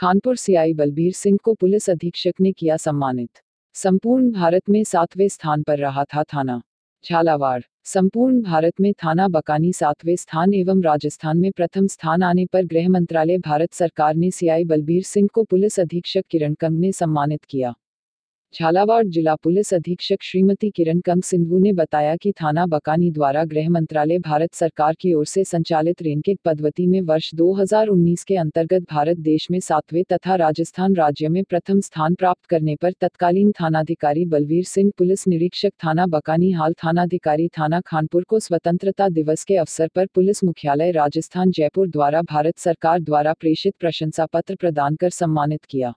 Khanpur CI Balbir Singh को police अधीक्षक ने किया सम्मानित। संपूर्ण भारत में सातवें स्थान पर रहा था थाना। झालावाड़, संपूर्ण भारत में थाना बकानी सातवें स्थान एवं राजस्थान में प्रथम स्थान आने पर गृह मंत्रालय, भारत सरकार ने सीआई बलबीर सिंह को पुलिस अधीक्षक किरण कंग ने सम्मानित किया। झालावाड़ जिला पुलिस अधीक्षक श्रीमती किरण कंग सिंधु ने बताया कि थाना बकानी द्वारा गृह मंत्रालय भारत सरकार की ओर से संचालित रेनकिक पद्धति में वर्ष 2019 के अंतर्गत भारत देश में सातवें तथा राजस्थान राज्य में प्रथम स्थान प्राप्त करने पर तत्कालीन थानाधिकारी बलवीर सिंह, पुलिस निरीक्षक थाना बकानी, हाल थानाधिकारी थाना खानपुर को स्वतंत्रता दिवस के अवसर पर पुलिस मुख्यालय राजस्थान जयपुर द्वारा भारत सरकार द्वारा प्रेषित प्रशंसा पत्र प्रदान कर सम्मानित किया।